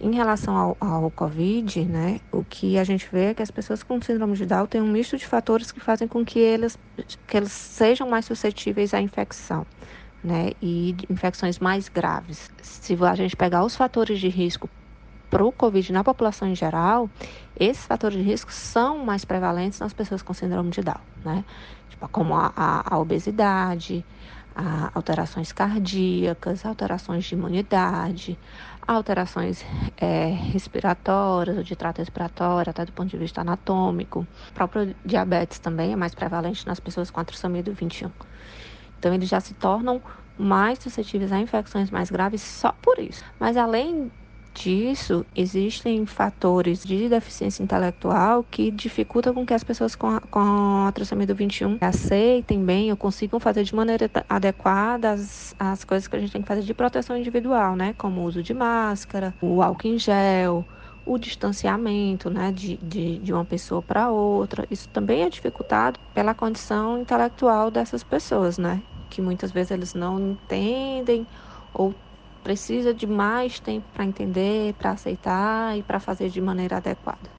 Em relação ao, ao Covid, né, o que a gente vê é que as pessoas com síndrome de Down têm um misto de fatores que fazem com que eles, que eles sejam mais suscetíveis à infecção. Né, e infecções mais graves. Se a gente pegar os fatores de risco para o Covid na população em geral, esses fatores de risco são mais prevalentes nas pessoas com síndrome de Down, né? Tipo, como a, a, a obesidade, alterações cardíacas, alterações de imunidade, alterações é, respiratórias, de trato respiratório, até do ponto de vista anatômico. O próprio diabetes também é mais prevalente nas pessoas com a trissomia do 21. Então, eles já se tornam mais suscetíveis a infecções mais graves só por isso. Mas além disso, existem fatores de deficiência intelectual que dificultam com que as pessoas com a, com a do 21 aceitem bem ou consigam fazer de maneira adequada as, as coisas que a gente tem que fazer de proteção individual, né? Como o uso de máscara, o álcool em gel, o distanciamento né, de, de, de uma pessoa para outra. Isso também é dificultado pela condição intelectual dessas pessoas, né? Que muitas vezes eles não entendem ou precisa de mais tempo para entender, para aceitar e para fazer de maneira adequada.